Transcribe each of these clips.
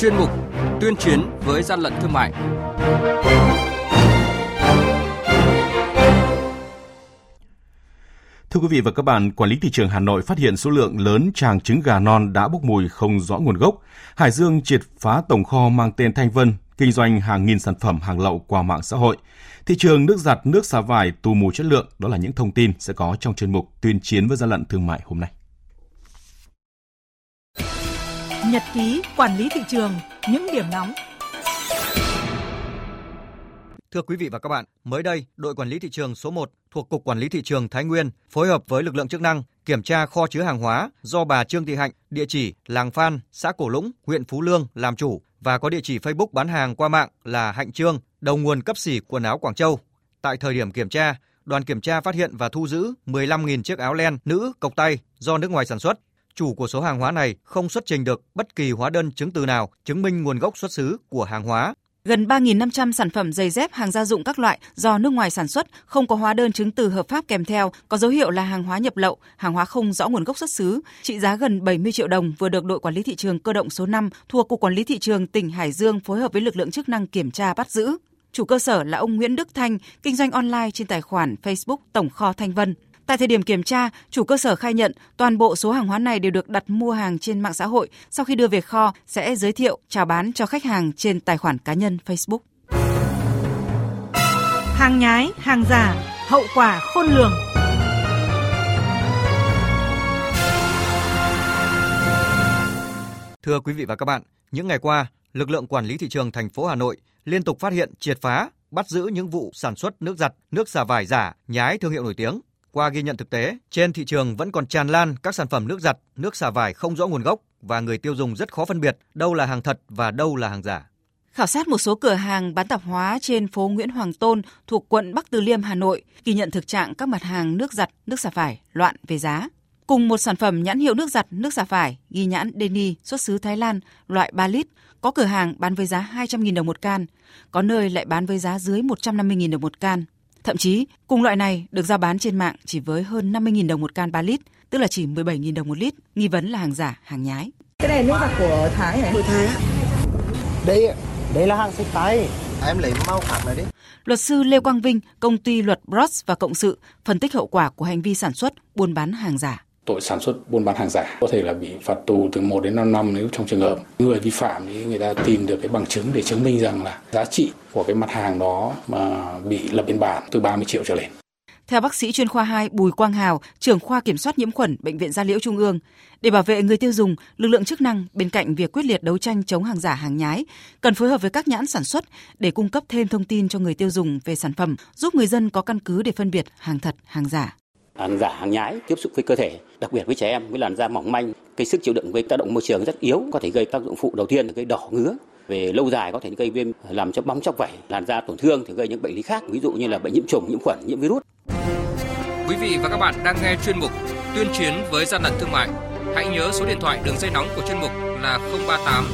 chuyên mục Tuyên chiến với gian lận thương mại. Thưa quý vị và các bạn, quản lý thị trường Hà Nội phát hiện số lượng lớn tràng trứng gà non đã bốc mùi không rõ nguồn gốc. Hải Dương triệt phá tổng kho mang tên Thanh Vân, kinh doanh hàng nghìn sản phẩm hàng lậu qua mạng xã hội. Thị trường nước giặt, nước xả vải tù mù chất lượng, đó là những thông tin sẽ có trong chuyên mục tuyên chiến với gian lận thương mại hôm nay. Nhật ký quản lý thị trường, những điểm nóng Thưa quý vị và các bạn, mới đây, đội quản lý thị trường số 1 thuộc Cục Quản lý Thị trường Thái Nguyên phối hợp với lực lượng chức năng kiểm tra kho chứa hàng hóa do bà Trương Thị Hạnh, địa chỉ Làng Phan, xã Cổ Lũng, huyện Phú Lương làm chủ và có địa chỉ Facebook bán hàng qua mạng là Hạnh Trương, đầu nguồn cấp xỉ quần áo Quảng Châu. Tại thời điểm kiểm tra, đoàn kiểm tra phát hiện và thu giữ 15.000 chiếc áo len nữ cộc tay do nước ngoài sản xuất. Chủ của số hàng hóa này không xuất trình được bất kỳ hóa đơn chứng từ nào chứng minh nguồn gốc xuất xứ của hàng hóa Gần 3.500 sản phẩm giày dép hàng gia dụng các loại do nước ngoài sản xuất, không có hóa đơn chứng từ hợp pháp kèm theo, có dấu hiệu là hàng hóa nhập lậu, hàng hóa không rõ nguồn gốc xuất xứ, trị giá gần 70 triệu đồng vừa được đội quản lý thị trường cơ động số 5 thuộc Cục Quản lý Thị trường tỉnh Hải Dương phối hợp với lực lượng chức năng kiểm tra bắt giữ. Chủ cơ sở là ông Nguyễn Đức Thanh, kinh doanh online trên tài khoản Facebook Tổng kho Thanh Vân. Tại thời điểm kiểm tra, chủ cơ sở khai nhận toàn bộ số hàng hóa này đều được đặt mua hàng trên mạng xã hội, sau khi đưa về kho sẽ giới thiệu chào bán cho khách hàng trên tài khoản cá nhân Facebook. Hàng nhái, hàng giả, hậu quả khôn lường. Thưa quý vị và các bạn, những ngày qua, lực lượng quản lý thị trường thành phố Hà Nội liên tục phát hiện triệt phá, bắt giữ những vụ sản xuất nước giặt, nước xả vải giả, nhái thương hiệu nổi tiếng. Qua ghi nhận thực tế, trên thị trường vẫn còn tràn lan các sản phẩm nước giặt, nước xả vải không rõ nguồn gốc và người tiêu dùng rất khó phân biệt đâu là hàng thật và đâu là hàng giả. Khảo sát một số cửa hàng bán tạp hóa trên phố Nguyễn Hoàng Tôn thuộc quận Bắc Từ Liêm, Hà Nội, ghi nhận thực trạng các mặt hàng nước giặt, nước xả vải loạn về giá. Cùng một sản phẩm nhãn hiệu nước giặt, nước xả vải ghi nhãn Deni xuất xứ Thái Lan loại 3 lít, có cửa hàng bán với giá 200.000 đồng một can, có nơi lại bán với giá dưới 150.000 đồng một can. Thậm chí, cùng loại này được giao bán trên mạng chỉ với hơn 50.000 đồng một can 3 lít, tức là chỉ 17.000 đồng một lít, nghi vấn là hàng giả, hàng nhái. Cái này nước giặt của Thái hả? Của Thái. Đây, đây là hàng sách tay. Em lấy màu khác này đi. Luật sư Lê Quang Vinh, công ty luật Bros và Cộng sự, phân tích hậu quả của hành vi sản xuất, buôn bán hàng giả tội sản xuất buôn bán hàng giả có thể là bị phạt tù từ 1 đến 5 năm nếu trong trường hợp người vi phạm thì người ta tìm được cái bằng chứng để chứng minh rằng là giá trị của cái mặt hàng đó mà bị lập biên bản từ 30 triệu trở lên. Theo bác sĩ chuyên khoa 2 Bùi Quang Hào, trưởng khoa kiểm soát nhiễm khuẩn Bệnh viện Gia Liễu Trung ương, để bảo vệ người tiêu dùng, lực lượng chức năng bên cạnh việc quyết liệt đấu tranh chống hàng giả hàng nhái, cần phối hợp với các nhãn sản xuất để cung cấp thêm thông tin cho người tiêu dùng về sản phẩm, giúp người dân có căn cứ để phân biệt hàng thật, hàng giả hàng giả, hàng nhái tiếp xúc với cơ thể, đặc biệt với trẻ em, với làn da mỏng manh. Cái sức chịu đựng với tác động môi trường rất yếu, có thể gây tác dụng phụ đầu tiên là gây đỏ ngứa. Về lâu dài có thể gây viêm, làm cho bong chóc vảy làn da tổn thương, thì gây những bệnh lý khác, ví dụ như là bệnh nhiễm trùng, nhiễm khuẩn, nhiễm virus. Quý vị và các bạn đang nghe chuyên mục tuyên chiến với gian lận thương mại. Hãy nhớ số điện thoại đường dây nóng của chuyên mục là 038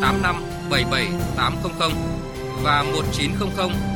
85 77 800 và 1900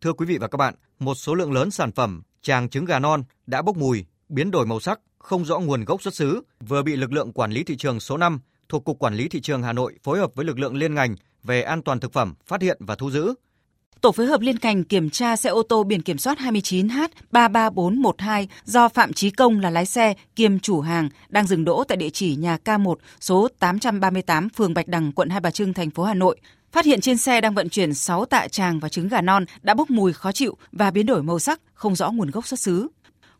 Thưa quý vị và các bạn, một số lượng lớn sản phẩm tràng trứng gà non đã bốc mùi biến đổi màu sắc, không rõ nguồn gốc xuất xứ, vừa bị lực lượng quản lý thị trường số 5 thuộc Cục Quản lý Thị trường Hà Nội phối hợp với lực lượng liên ngành về an toàn thực phẩm phát hiện và thu giữ. Tổ phối hợp liên ngành kiểm tra xe ô tô biển kiểm soát 29H33412 do Phạm Chí Công là lái xe kiêm chủ hàng đang dừng đỗ tại địa chỉ nhà K1 số 838 phường Bạch Đằng, quận Hai Bà Trưng, thành phố Hà Nội. Phát hiện trên xe đang vận chuyển 6 tạ tràng và trứng gà non đã bốc mùi khó chịu và biến đổi màu sắc, không rõ nguồn gốc xuất xứ.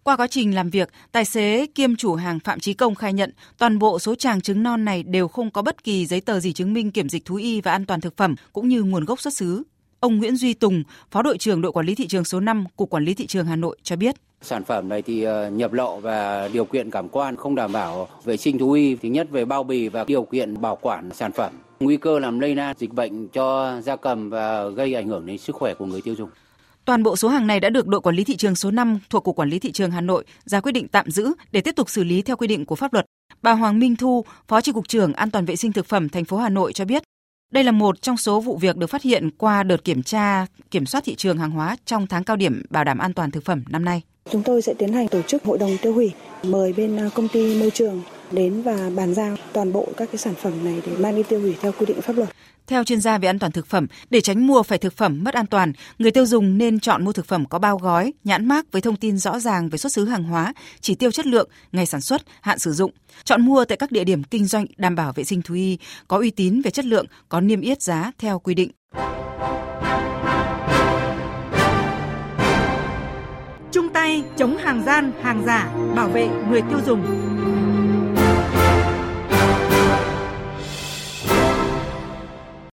Qua quá trình làm việc, tài xế kiêm chủ hàng Phạm Chí Công khai nhận toàn bộ số tràng trứng non này đều không có bất kỳ giấy tờ gì chứng minh kiểm dịch thú y và an toàn thực phẩm cũng như nguồn gốc xuất xứ. Ông Nguyễn Duy Tùng, Phó đội trưởng đội quản lý thị trường số 5, Cục Quản lý thị trường Hà Nội cho biết. Sản phẩm này thì ờ, nhập lậu và điều kiện cảm quan không đảm bảo vệ sinh thú y, thứ nhất về bao bì và điều kiện bảo quản sản phẩm. Nguy cơ làm lây lan dịch bệnh cho gia cầm và gây ảnh hưởng đến sức khỏe của người tiêu dùng. Toàn bộ số hàng này đã được đội quản lý thị trường số 5 thuộc Cục Quản lý Thị trường Hà Nội ra quyết định tạm giữ để tiếp tục xử lý theo quy định của pháp luật. Bà Hoàng Minh Thu, Phó Chi cục trưởng An toàn vệ sinh thực phẩm thành phố Hà Nội cho biết, đây là một trong số vụ việc được phát hiện qua đợt kiểm tra kiểm soát thị trường hàng hóa trong tháng cao điểm bảo đảm an toàn thực phẩm năm nay. Chúng tôi sẽ tiến hành tổ chức hội đồng tiêu hủy, mời bên ờ, công ty môi trường đến và bàn giao toàn bộ các cái sản phẩm này để mang đi tiêu hủy theo quy định pháp luật. Theo chuyên gia về an toàn thực phẩm, để tránh mua phải thực phẩm mất an toàn, người tiêu dùng nên chọn mua thực phẩm có bao gói, nhãn mác với thông tin rõ ràng về xuất xứ hàng hóa, chỉ tiêu chất lượng, ngày sản xuất, hạn sử dụng. Chọn mua tại các địa điểm kinh doanh đảm bảo vệ sinh thú y, có uy tín về chất lượng, có niêm yết giá theo quy định. Chung tay chống hàng gian, hàng giả, bảo vệ người tiêu dùng.